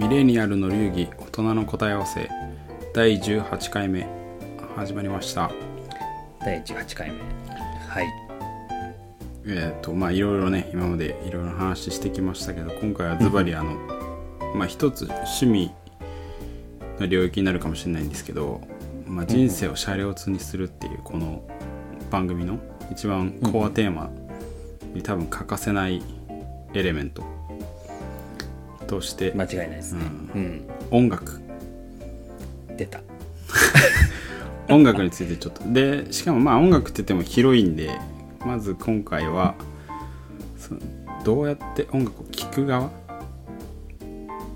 ミレニアルの流儀大人の答え合わせ。第18回目。始まりました。第18回目。はい。えっ、とまあいろいろね今までいろいろ話してきましたけど今回はズバリあのまあ一つ趣味の領域になるかもしれないんですけど、まあ、人生を車両通にするっていうこの番組の一番コアテーマに多分欠かせないエレメントとして。間違いないですね。うん、音楽。出た。音楽についてちょっと。でしかもまあ音楽って言っても広いんでまず今回はそのどうやって音楽を聴く側？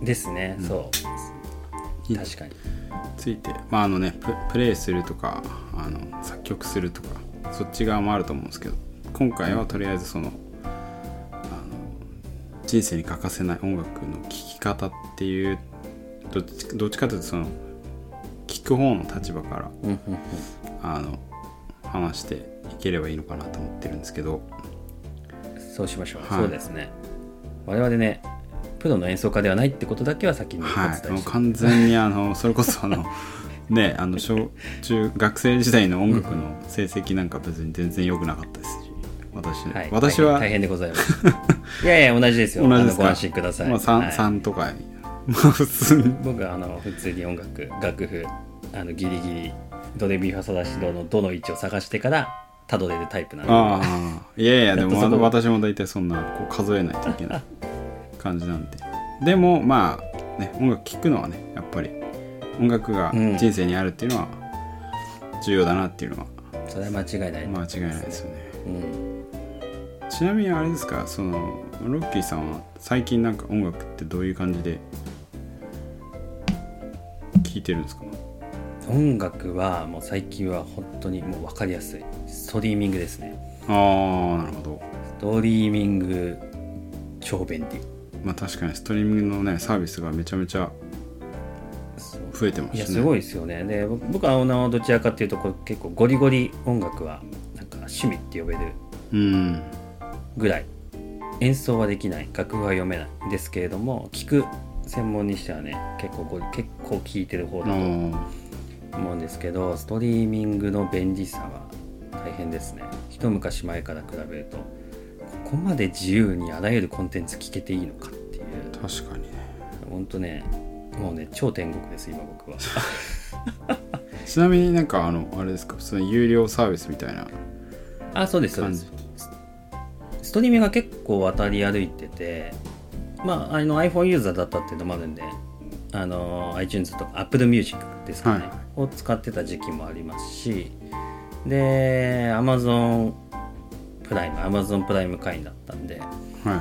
ですね、そう。に確かに。ついてまああのねププレイするとかあの作曲するとかそっち側もあると思うんですけど今回はとりあえずその人生に欠かせない音楽の聴き方っていうどっちどっちかというとその聴く方の立場からあの話していければいいのかなと思ってるんですけど。そうしましょう、はい。そうですね。我々ねプロの演奏家ではないってことだけは先にお伝えはい、して、もう完全にあの それこそあのねあの小中学生時代の音楽の成績なんか別に全然良くなかったですし私,、はい、私は大変でございますいやいや同じですよ。同じですご安心ください、まあ、3, はい。三とか まあ普通に。僕はあの普通に音楽楽譜あのギリギリドレミファソラシドのどの位置を探してからたどれるタイプなんで。ああいやいやでも私も大体そんなこう数えないといけない感じなんで。でもまあね音楽聴くのはねやっぱり音楽がうん。人生にあるっていうのは重要だなっていうのは。それは間違いない、間違いないですよね。うん、ちなみにあれですかそのロッキーさんは最近なんか音楽ってどういう感じで聴いてるんですか？音楽はもう最近は本当にもう分かりやすい。ストリーミングですね。ああなるほど。ストリーミング超便利まあ確かにストリーミングのねサービスがめちゃめちゃ増えてますね。いやすごいですよね。で僕僕はあのどちらかっていうとこう結構ゴリゴリ音楽はなんか趣味って呼べるうんぐらい。演奏はできない。楽譜は読めない。んですけれども聴く専門にしてはね結構結構聴いてる方あだとー思うんですけどストリーミングの便利さは大変ですね。一昔前から比べるとここまで自由にあらゆるコンテンツ聞けていいのかっていう。確かにね。本当ねもうね超天国です今僕は。ちなみになんかあのあれですか？その有料サービスみたいなあそうですそうです。ストリーミングが結構渡り歩いててまああの iPhone ユーザーだったっていうのもあるんであの iTunes とか Apple Music ですかね、はい。を使ってた時期もありますしで Amazon プライム Amazon プライム会員だったんではいは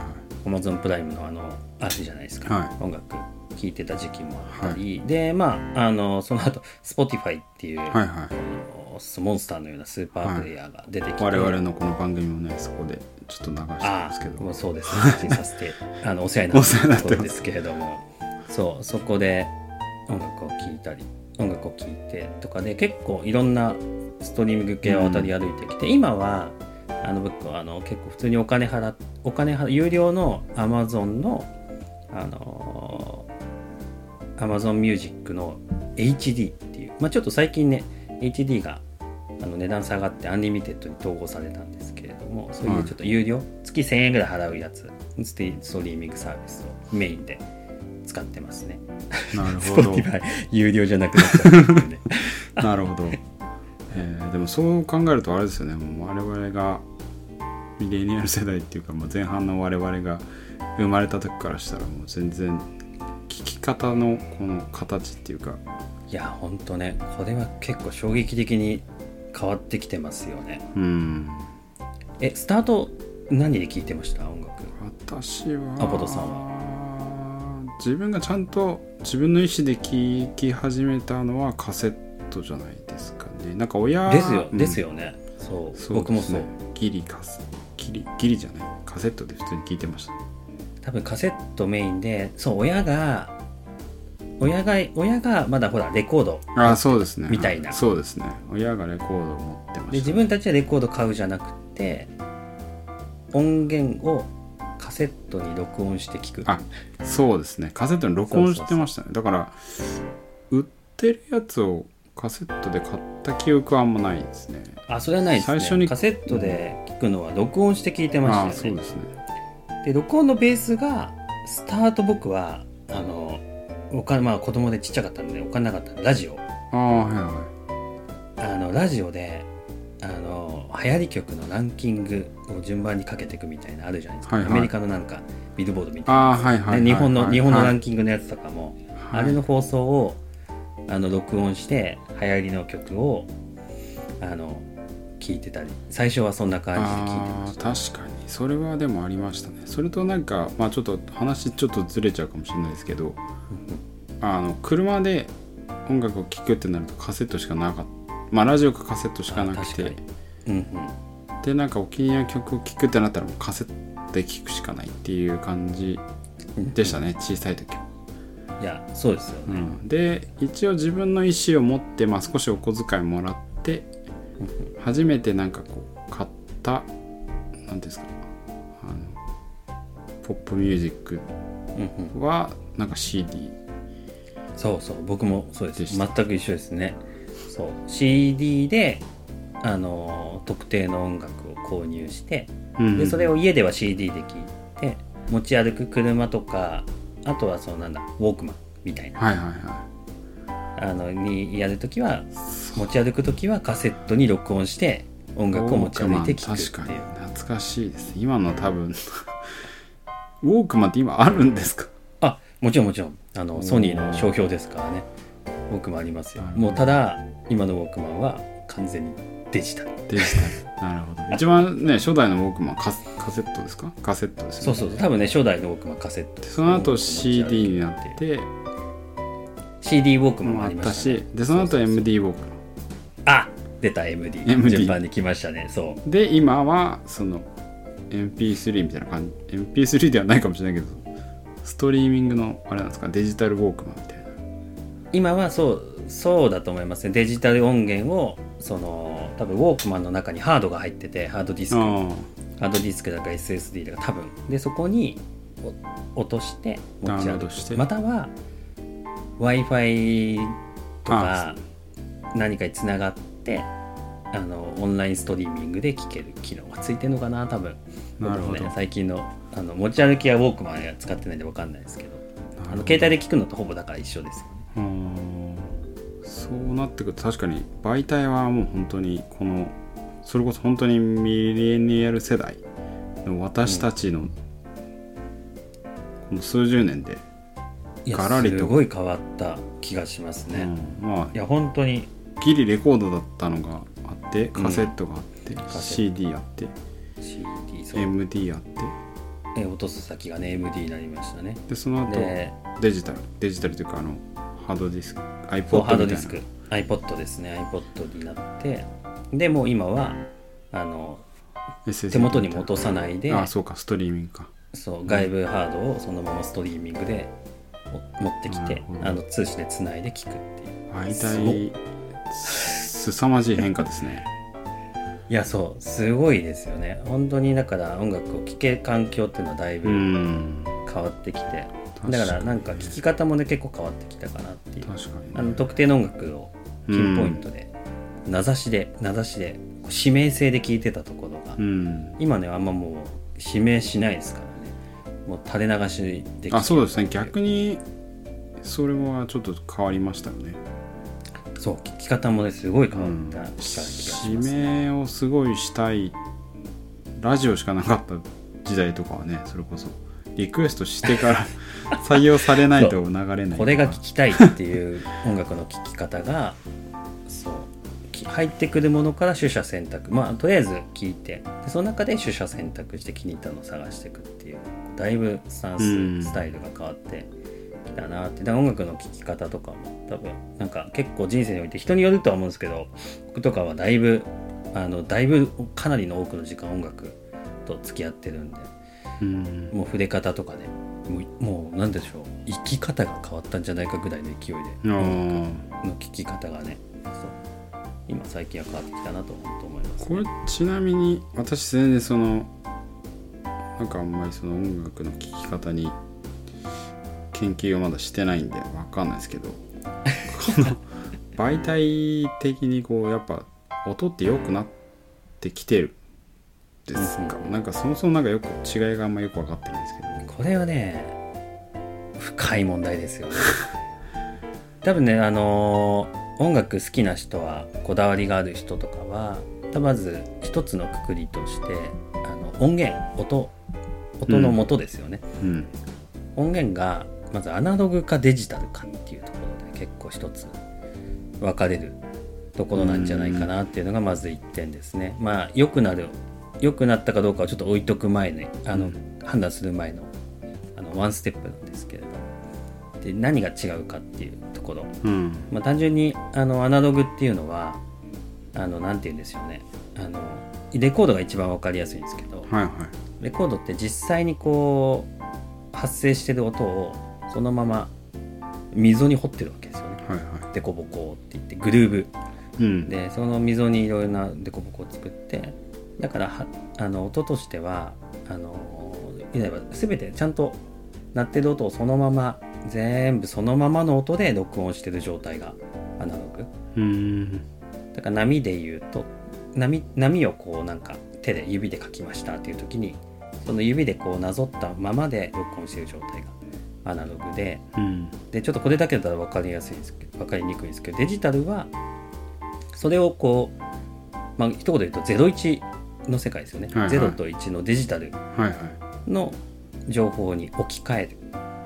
い。Amazon プライムのあのあるじゃないですか、はい。音楽聴いてた時期もあったり、でまああのその後 Spotify っていう、はいはい。あのモンスターのようなスーパープレイヤーが出てきて、我々のこの番組もねそこでちょっと流してるんあですけど。もうそうですね。発信させてあのお世話になってお世話になってまするところですけれども。そうそこで音楽を聴いたり音楽を聴いてとかで結構いろんなストリーミング系を渡り歩いてきて、今はあの僕はあの結構普通にお金払っお金払有料の Amazon のあの Amazon Music の HD っていう、まあ、ちょっと最近ね HD があの値段下がってアンリミテッドに統合されたんですけれどもそういうちょっと有料、月1000円ぐらい払うやつステストリーミングサービスをメインで使ってますね。なるほど。有料じゃなくなっちゃったんで。なるほど、えーでもそう考えるとあれですよね。もう我々がミレニアル世代っていうかもう前半の我々が生まれた時からしたらもう全然聞き方のこの形っていうかいやほんとねこれは結構衝撃的に変わってきてますよね。うん。えスタート何で聴いてました？音楽。私はアポロさん自分がちゃんと自分の意思で聴き始めたのはカセットじゃないですかね。なんか親ですよ、うん。ですよね。そう。そう僕もそう。ギリカスギリギリじゃない？カセットで普通に聞いてました。多分カセットメインでそう親が親が親がまだほらレコード。ああそうですね。みたいな。はいそうですね。親がレコードを持ってましたで自分たちでレコード買うじゃなくて音源をカセットに録音して聞く。あそうですね。カセットに録音してましたね。だから売ってるやつをカセットで買った記憶はあんまないですね。あそれはないですね。最初にカセットで聞くのは録音して聞いてましたよね。そうですね。で録音のベースがスタート僕はあのお金まあ子供でちっちゃかったんでお金なかったんでラジオ。ああはいはあのラジオであの流行り曲のランキングを順番にかけていくみたいなのあるじゃないですか、はいはい。アメリカのなんかビルボードみいたいな。はいはい日本の、日本のランキキングのやつとかも、はい。あれの放送をあの録音して流行りの曲をあの聞いてたり。最初はそんな感じで聞いてまあした。ー確かにそれはでもありましたね。それとなんかまあちょっと話ちょっとずれちゃうかもしれないですけどあの車で音楽を聴くってなるとカセットしかなかった。まあラジオかカセットしかなくて。うんうん。でなんかお気に入りの曲を聴くってなったらもうカセットで聴くしかないっていう感じでしたね小さい時は、いやそうですよね、うん、で一応自分の意思を持って、まあ、少しお小遣いもらって初めてなんかこう買った何ていうんですかポップミュージックうんうん。はなんか CD そうそう。僕もそうです。全く一緒ですね。そう。CD であの特定の音楽を購入してでそれをを家では CD で聴いて持ち歩く車とかあとはそのなんだウォークマンみたいな。はいはいはあのにやるときは持ち歩くときはカセットに録音して音い楽を持ち歩いて聴くっていう。確かに懐かしいです。今の多分ウォークマンって今あるんですか？あもちろんもちろん。あのソニーの商標ですからね。ウォークマンありますよ。もうただ今のウォークマンは完全にデジタル。デジタル。なるほど。一番ね初代のウォークマンカスカセットですか？カセットですよね。そうそうそう。多分ね初代のウォークマンカセット。でその後 CD になって。く CD ウォークマンももあありました、ね、でその後 MD ウォークマン。あ出た MD, MD 順番に来ましたね。そう。で今はその MP3 みたいな感じ MP3 ではないかもしれないけどストリーミングのあれなんですかデジタルウォークマンみたいな。今はそうそうだと思いますね。デジタル音源をその多分ウォークマンの中にハードが入っててハードディスク。あハードディスクだか SSD だか多分。でそこにお落として持ちして。くまたは w i f i とか何かにつながってあのオンラインストリーミングで聴ける機能がついてるのかな多分。なるほど。ね、最近のあの持ち歩きはウォークマンは使ってないんで分かんないですけど。あの携帯で聞くのとほぼだから一緒ですよね。そうなってくると確かに媒体はもう本当にこのそれこそ本当にミレニアル世代の私たちのこの数十年で、ガラリと。すごい変わった気がしますね、うん。まいや本当に。あギリレコードだったのがあってカセットがあって、セット CD あって CD そう。MD あって。え落とす先がね MD になりましたね。でその後でデジタルデジタルというかあのハードディスク iPod ハードみたいな。ディスク。iPod ですね。iPod になって。でもう今はあの手元にも落とさないであそうかストリーミングか。そう外部ハードをそのままストリーミングでお持ってきてあの通信でつないで聞くっていう媒すご体すさまじい変化ですね。いやそうすごいですよね。本当にだから音楽を聴ける環境っていうのはだいうぶん。変わってきて、確だからなんか聴き方もね結構変わってきたかなっていう。確かに、あの特定の音楽をピンポイントで、名指しで名指しで指名制で聴いてたところが、うん。今ねあんまもう指名しないですからね。もう垂れ流しで聴あそうですね。逆にそれはちょっと変わりましたよねそう聴き方もねすごい変わうん。った気がし指名をすごいしたいラジオしかなかった時代とかはねそれこそリクエストしてから 採用されないと流れないこれが聴きたいっていう音楽の聴き方がそうき入ってくるものから取捨選択。まあとりあえず聴いてでその中で取捨選択して気に入ったのを探していくっていうだいぶスタンス、うん。スタイルが変わってきたなって。で音楽の聴き方とかも多分なんか結構人生において人によるとは思うんですけど僕とかはだいぶあのだいぶかなりの多くの時間音楽と付き合ってるんでうん。もう筆方とかねもうもうなんでしょう生き方が変わったんじゃないかぐらいの勢いであ音ー楽の聴き方がね今最近は変わってきたなと思います。これちなみに私全然そのなんかあんまりその音楽の聴き方に研究をまだしてないんでわかんないですけど。この媒体的にこうやっぱ音って良くなってきてるですか、なんかそもそもなんかよく違いがあんまよく分かってないんですけど。これはね深い問題ですよね。多分ねあのー音楽好きな人はこだわりがある人とかはまず一つのくくりとしてあの音源音音の元ですよね、うん。音源がまずアナログかデジタルかっていうところで結構一つ分かれるところなんじゃないかなっていうのがまず1点ですね。まあ良くなる良くなったかどうかはちょっと置いとく前ね。あの、うん判断する前のあのワンステップなんですけれどで何が違うかっていうところ、うん。まあ、単純にあのアナログっていうのはあのなんて言うんですよね。あのレコードが一番分かりやすいんですけど、はいはい。レコードって実際にこう発生してる音をそのまま溝に掘ってるわけですよね。はいはデコボコって言ってグルーブ。いうん。でその溝にいろいろなデコボコを作ってだからはあの音としてはあのいわば全てちゃんと鳴ってる音をそのまま全部そのままの音で録音してる状態がアナログ。うん。だから波で言うと波波をこうなんか手で指で書きましたっていう時にその指でこうなぞったままで録音してる状態がアナログで。うん。でちょっとこれだけだったら分かりやすいですけど分かりにくいですけどデジタルはそれをこうまあ一言で言うと01の世界ですよね、はいはい。0と1のデジタルの情報に置き換える。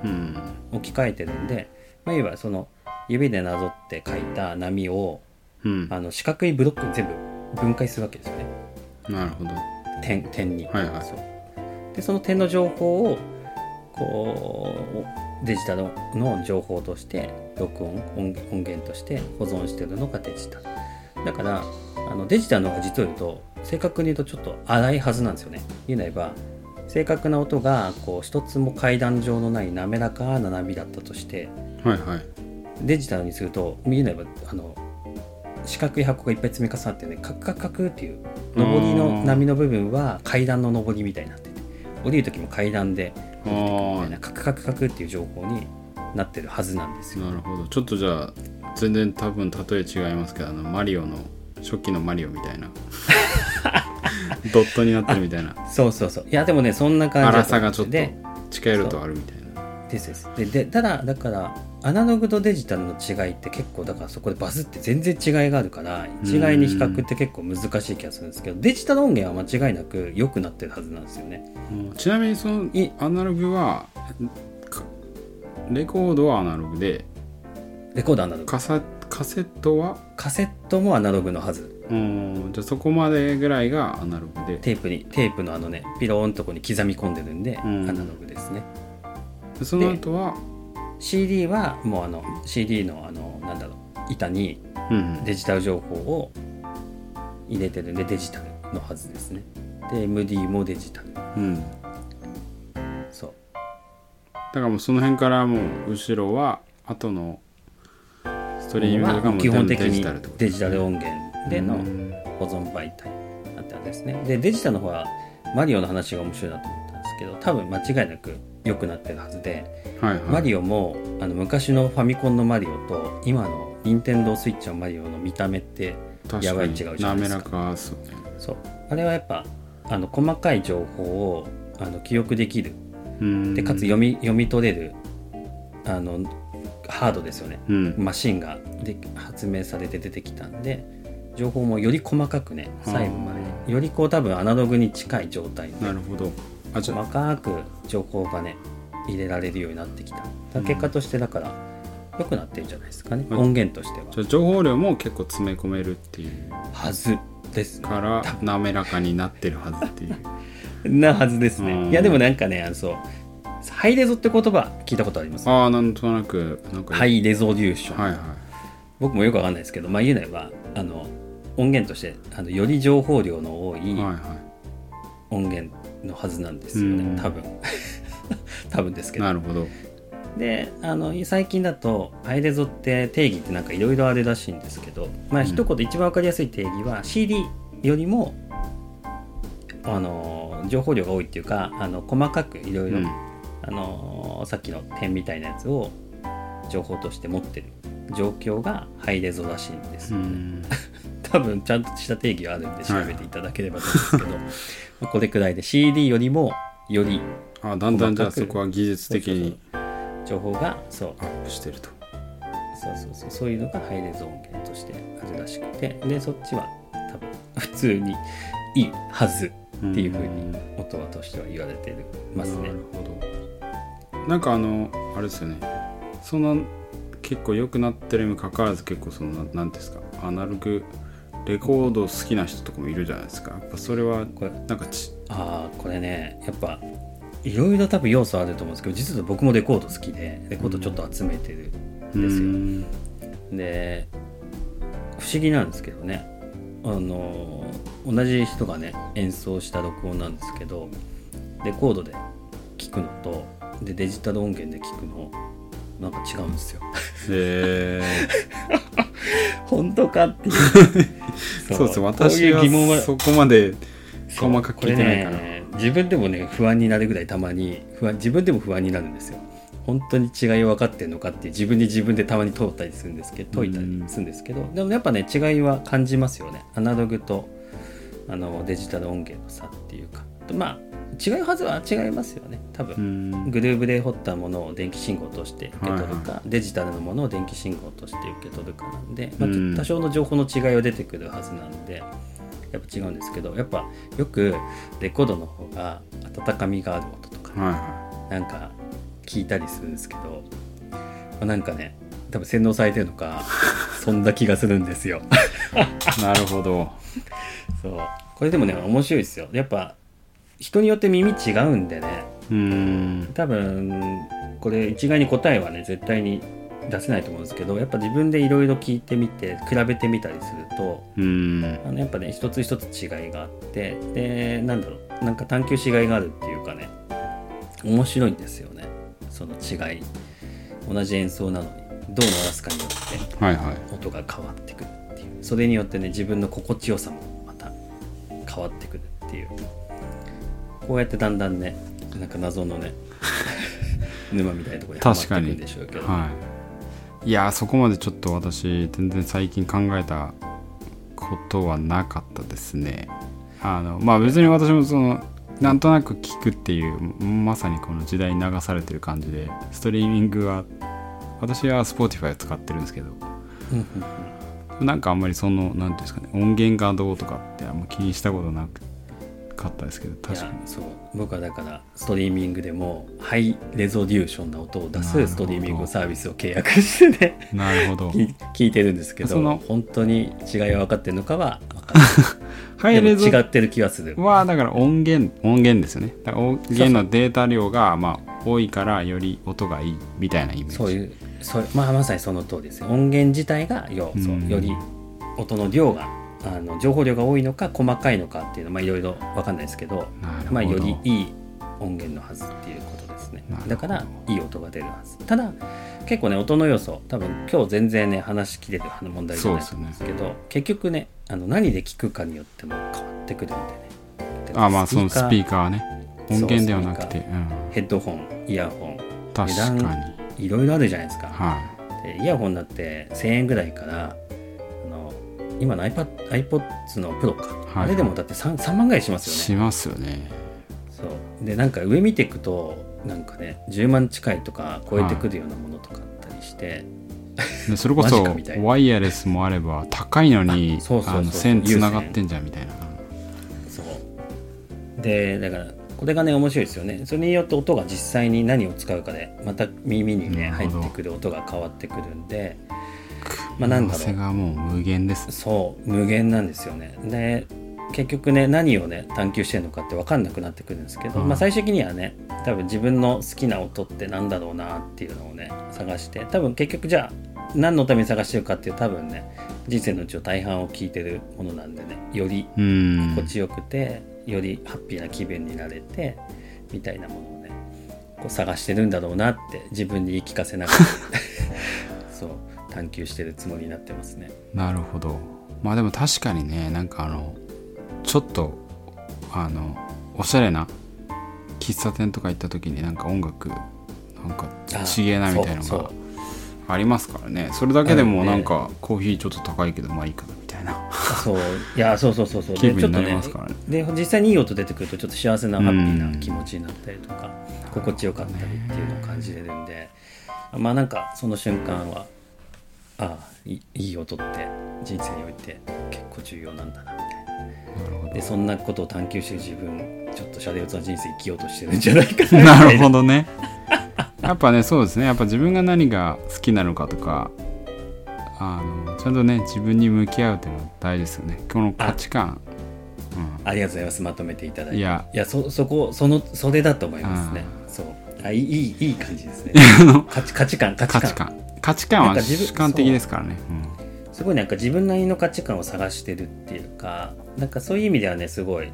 うん。置き換えてるんで、まあ、いわばその指でなぞって書いた波をうん。あの四角いブロックに全部分解するわけですよね。なるほど。点点に、はいはい。そう。でその点の情報をこうデジタルの情報として録音音音源として保存してるのがデジタル。だからあのデジタルの方が実を言うと正確に言うとちょっと荒いはずなんですよね。言うなれば正確な音がこう一つも階段状のない滑らかな波だったとしてはいはい。デジタルにすると言うなればあの四角い箱がいっぱい積み重なってねカクカクカクっていう上りの波の部分は階段の上りみたいになってて降りる時も階段であみたいあなカクカクカクっていう情報になってるはずなんですよ。なるほど。ちょっとじゃあ全然多分例え違いますけどあのマリオの初期のマリオみたいな。ドットになってるみたいな。そうそうそう。いやでもねそんな感じだ粗さがちょっとで近寄るとあるみたいなです。ですででただだからアナログとデジタルの違いって結構だからそこでバズって全然違いがあるから一概に比較って結構難しい気がするんですけどデジタル音源は間違いなく良くなってるはずなんですよね。うん。ちなみにそのいアナログはかレコードはアナログでレコードアナログ。カサカセットは？カセットもアナログのはず。うん。じゃあそこまでぐらいがアナログで。テープにテープのあのねピローンとこに刻み込んでるんで、うん。アナログですね。でその後は CD はもうあの CD のあのなんだろう板にうんデジタル情報を入れてるんでデジタルのはずですね。で MD もデジタル。うん。そう。だからもうその辺からもう後ろは後のストリーミングがもう基本的デジにデジタル音源でのうん保存媒体なんてあれですね。でデジタルの方はマリオの話が面白いなと思ったんですけど多分間違いなく良くなってるはずではいはい。マリオもあの昔のファミコンのマリオと今の任天堂スイッチのマリオの見た目ってやばい違うじゃないですか。かそう。ねそう。あれはやっぱあの細かい情報をあの記憶できる。うん。でかつ読み読み取れるあのハードですよね。うん。マシンがで発明されて出てきたんで情報もより細かくね細部まで。ねよりこう多分アナログに近い状態で。なるほど。細かく情報がね入れられるようになってきた。結果としてだから良くなってるんじゃないですかね、うん。音源としては。じゃあ情報量も結構詰め込めるっていう。はずですから滑らかになってるはずっていう。なはずですうん。ねいやでもなんかねあのそうハイレゾって言葉聞いたことあります？ああなんとなくなんか。ハイレゾリューション、はいはい。僕もよくわかんないですけどまあ言うなればあの音源としてあのより情報量の多いはいはい音源のはずなんですよね、うん。多分。多分ですけど。なるほど。であの最近だとハイレゾって定義ってなんかいろいろあるらしいんですけどまあうん。一言一番わかりやすい定義は CD よりもあのの情報量が多いっていうかあの細かくいろいろさっきの点みたいなやつを情報として持ってる。状況がハイレゾらしいんです 多分ちゃんとした定義があるんで調べていただければと思うんですけど、ま あこれくらいで CD よりもよりあだんだんじゃあそこは技術的に情報がそう。アップしてると。そうそうそう。そういうのがハイレゾ音源としてあるらしくて。でそっちは多分普通にいいはずっていうふうに音羽としては言われてますね。なるほど。なんかあのあれですよね。そんな結構良くなってるにもかかわらず結構そのなんなんていうんですか。アナログレコード好きな人とかもいるじゃないですか。やっぱそれはこれなんかちああこれねやっぱいろいろ多分要素あると思うんですけど実は僕もレコード好きでレコードちょっと集めてるんですよ、うん。で不思議なんですけどね。あの同じ人がね演奏した録音なんですけどレコードで聴くのとでデジタル音源で聴くのなんか違うんですよ。へ 本当かっていう。え そうです私はは。そこまで細かく聞いてないから。ね自分でもね不安になるぐらいたまに不安自分でも不安になるんですよ。本当に違いを分かってるのかって自分で自分でたまに問ったりするんですけど解いたりするんですけど。でもやっぱね違いは感じますよね。アナログとあのデジタル音源の差っていうか。まあ違うはずは違いますよね。多分、うん。グルーブで彫ったものを電気信号として受け取るか、はいデジタルのものを電気信号として受け取るかなんで、まあうん。多少の情報の違いは出てくるはずなんでやっぱ違うんですけどやっぱよくレコードの方が温かみがある音とかはいはなんか聞いたりするんですけど、まあなんかね多分洗脳されてるのか そんな気がするんですよ。い なるほど。そう。これでもね面白いですよ。やっぱ人によって耳違うんでね。うん。多分これ一概に答えはね絶対に出せないと思うんですけどやっぱ自分でいろいろ聞いてみて比べてみたりするとうん。あのやっぱね一つ一つ違いがあってでなんだろうなんか探求しがいがあるっていうかね面白いんですよね。その違い。同じ演奏なのにどう鳴らすかによってはいはい。音が変わってくるっていう。それによってね自分の心地よさもまた変わってくるっていうこうやってだんだんねなんか謎のね 沼みたいなところにはまっていくんでしょうけど、はい。いやーそこまでちょっと私全然最近考えたことはなかったですね。あのまあ別に私もそのなんとなく聞くっていうまさにこの時代に流されてる感じでストリーミングは私は Spotify を使ってるんですけど。なんかあんまりその何ていうんですかね音源がどうとかってあんま気にしたことなかったですけどい確かに。やそう。僕はだからストリーミングでもハイレゾリューションな音を出すストリーミングサービスを契約してね。なるほど。聞聞いてるんですけどその本当に違いは分かってるのかは分かんない。ハイレゾ違ってる気がする。はだから音源音源ですよね。音源のデータ量がまあ多いからより音がいいみたいなイメージ。そういうそうまあまさにその通りですよ。音源自体がよそううん。より音の量があの情報量が多いのか細かいのかっていうのまあいろいろ分かんないですけどまあ、よりいい音源のはずっていうことですね。だからいい音が出るはず。ただ結構ね音の要素多分今日全然ね話しきれる問題じゃないと思うんですけど結局ねあの何で聞くかによっても変わってくるんでねあまあそのスピーカカーね。音源ではなくて、うん、ヘッドホンイヤホン。確かに。いろいろあるじゃないですか、はでイヤホンだって1000円ぐらいからあの今の iPad iPods のプロか、はい。あれでもだって 3, 3万ぐらいしまいすよね。しますよね。そう。でなんか上見ていくとなんかね10万近いとか超えてくるようなものとかあったりして、でそれこマそワイヤレスもあれば高いのに線つながってんじゃんみたいな。そう。でだからこれがね面白いですよね。それによって音が実際に何を使うかでまた耳にね入ってくる音が変わってくるんでまあなんだろう。がもう無限ですそう無限なんですよね。で結局ね何をね探求してるのかって分かんなくなってくるんですけど、うん。まあ、最終的にはね多分自分の好きな音ってなんだろうなっていうのをね探して多分結局じゃあ何のために探してるかっていう多分ね人生のうちの大半を聞いてるものなんでねよりうん。心地よくて、よりハッピーな気分になれてみたいなものをねこう探してるんだろうなって自分に言い聞かせながら 探求してるつもりになってますね。なるほど。まあでも確かにねなんかあのちょっとあのおしゃれな喫茶店とか行った時になんか音楽なんかちげえなみたいなのがありますからね。それだけでもなんかコーヒーちょっと高いけどまあいいかなみたいな。そう。いやそうそうそうそう。気分になでちょっとね。りますからねで実際にいい音出てくるとちょっと幸せなハッピーな気持ちになったりとか心地よかったりっていうのを感じれるんでまあなんかその瞬間はああいいい音って人生において結構重要なんだなみたいななるほでそんなことを探求してる自分ちょっとシャレオツな人生生きようとしてるんじゃないかどななるほどどね。やっぱねそうですね。やっぱ自分が何が好きなのかとかあのちゃんとね自分に向き合うっていうのは大事ですよね。この価値観。ありがとうございますまとめていただいて。いや。いやそそこそのそれだと思いますね。そう。あいいいいいい感じですね。価値価値観。価値観価値観は主観的ですからね。すごいなんか自分なりの価値観を探してるっていうかなんかそういう意味ではねすごい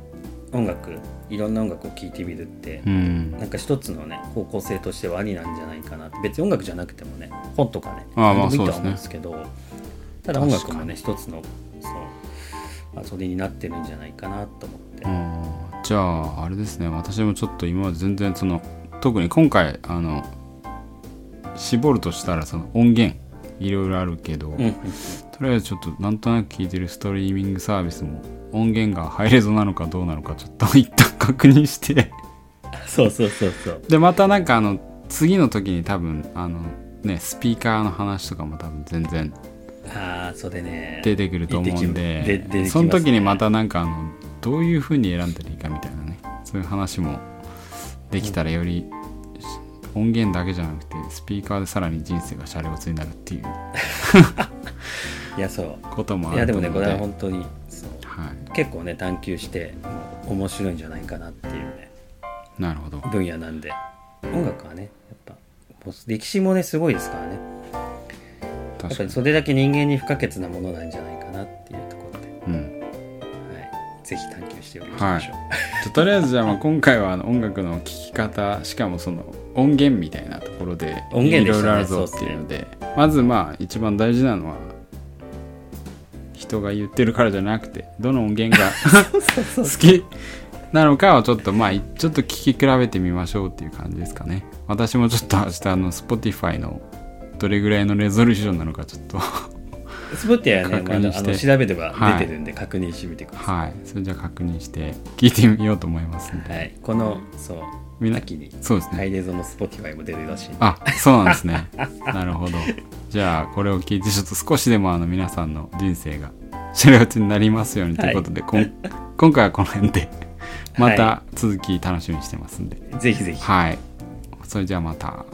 音楽いろんな音楽を聴いてみるってうん、うんなんか一つのね方向性としてはありなんじゃないかなって。別に音楽じゃなくてもね本とかねああまあそうですね。思うんですけどただ音楽もね一つのそう、まあ、それになってるんじゃないかなと思って、うんじゃああれですね。私もちょっと今まで全然その特に今回あの絞るとしたらその音源いろいろあるけど、うん。うんとりあえずちょっとなんとなく聞いてるストリーミングサービスも音源がハイレゾなのかどうなのかちょっと一旦確認して。そうそうそうそう。でまたなんかあの次の時に多分あのねスピーカーの話とかも多分全然ああそれね。出てくると思うんでね。でその時にまたなんかあのどういう風に選んだらいいかみたいなねそういう話もできたらより音源だけじゃなくてスピーカーでさらに人生がシャレオツになるっていう。いやそう。こともあいやると思うので。でもねこれは本当にそう。はい、結構ね探求して面白いんじゃないかなっていうね。なるほど。分野なんで。音楽はねやっぱ歴史もねすごいですからね。やっ確かに。ぱりそれだけ人間に不可欠なものなんじゃないかなっていうところで、うん。はい、ぜひ探求しておりましょう、ととりあえずじゃあまあ今回はあの音楽の聴き方しかもその音源みたいなところで音源いろいろあるぞっていうのでまずまあ一番大事なのは人が言ってるからじゃなくてどの音源が好きなのかをちょっとまあいちょっと聞き比べてみましょうっていう感じですかね。私もちょっと明日あの Spotify のどれぐらいのレゾリューションなのかちょっとスポッティはね、まだあの調べればはい出てるんで確認してみてくださはい。それじゃあ確認して聞いてみようと思いますんい、で、はい、このそうみんな秋にそうですね。ハイレゾの Spotify も出るらしいあそうなんですね。なるほど。じゃあこれを聞いてちょっと少しでもあの皆さんの人生がシャレオツになりますようにということで、こん今回はこの辺でまた続き楽しみにしてますんで。ぜひぜひ。はい。それじゃあまた。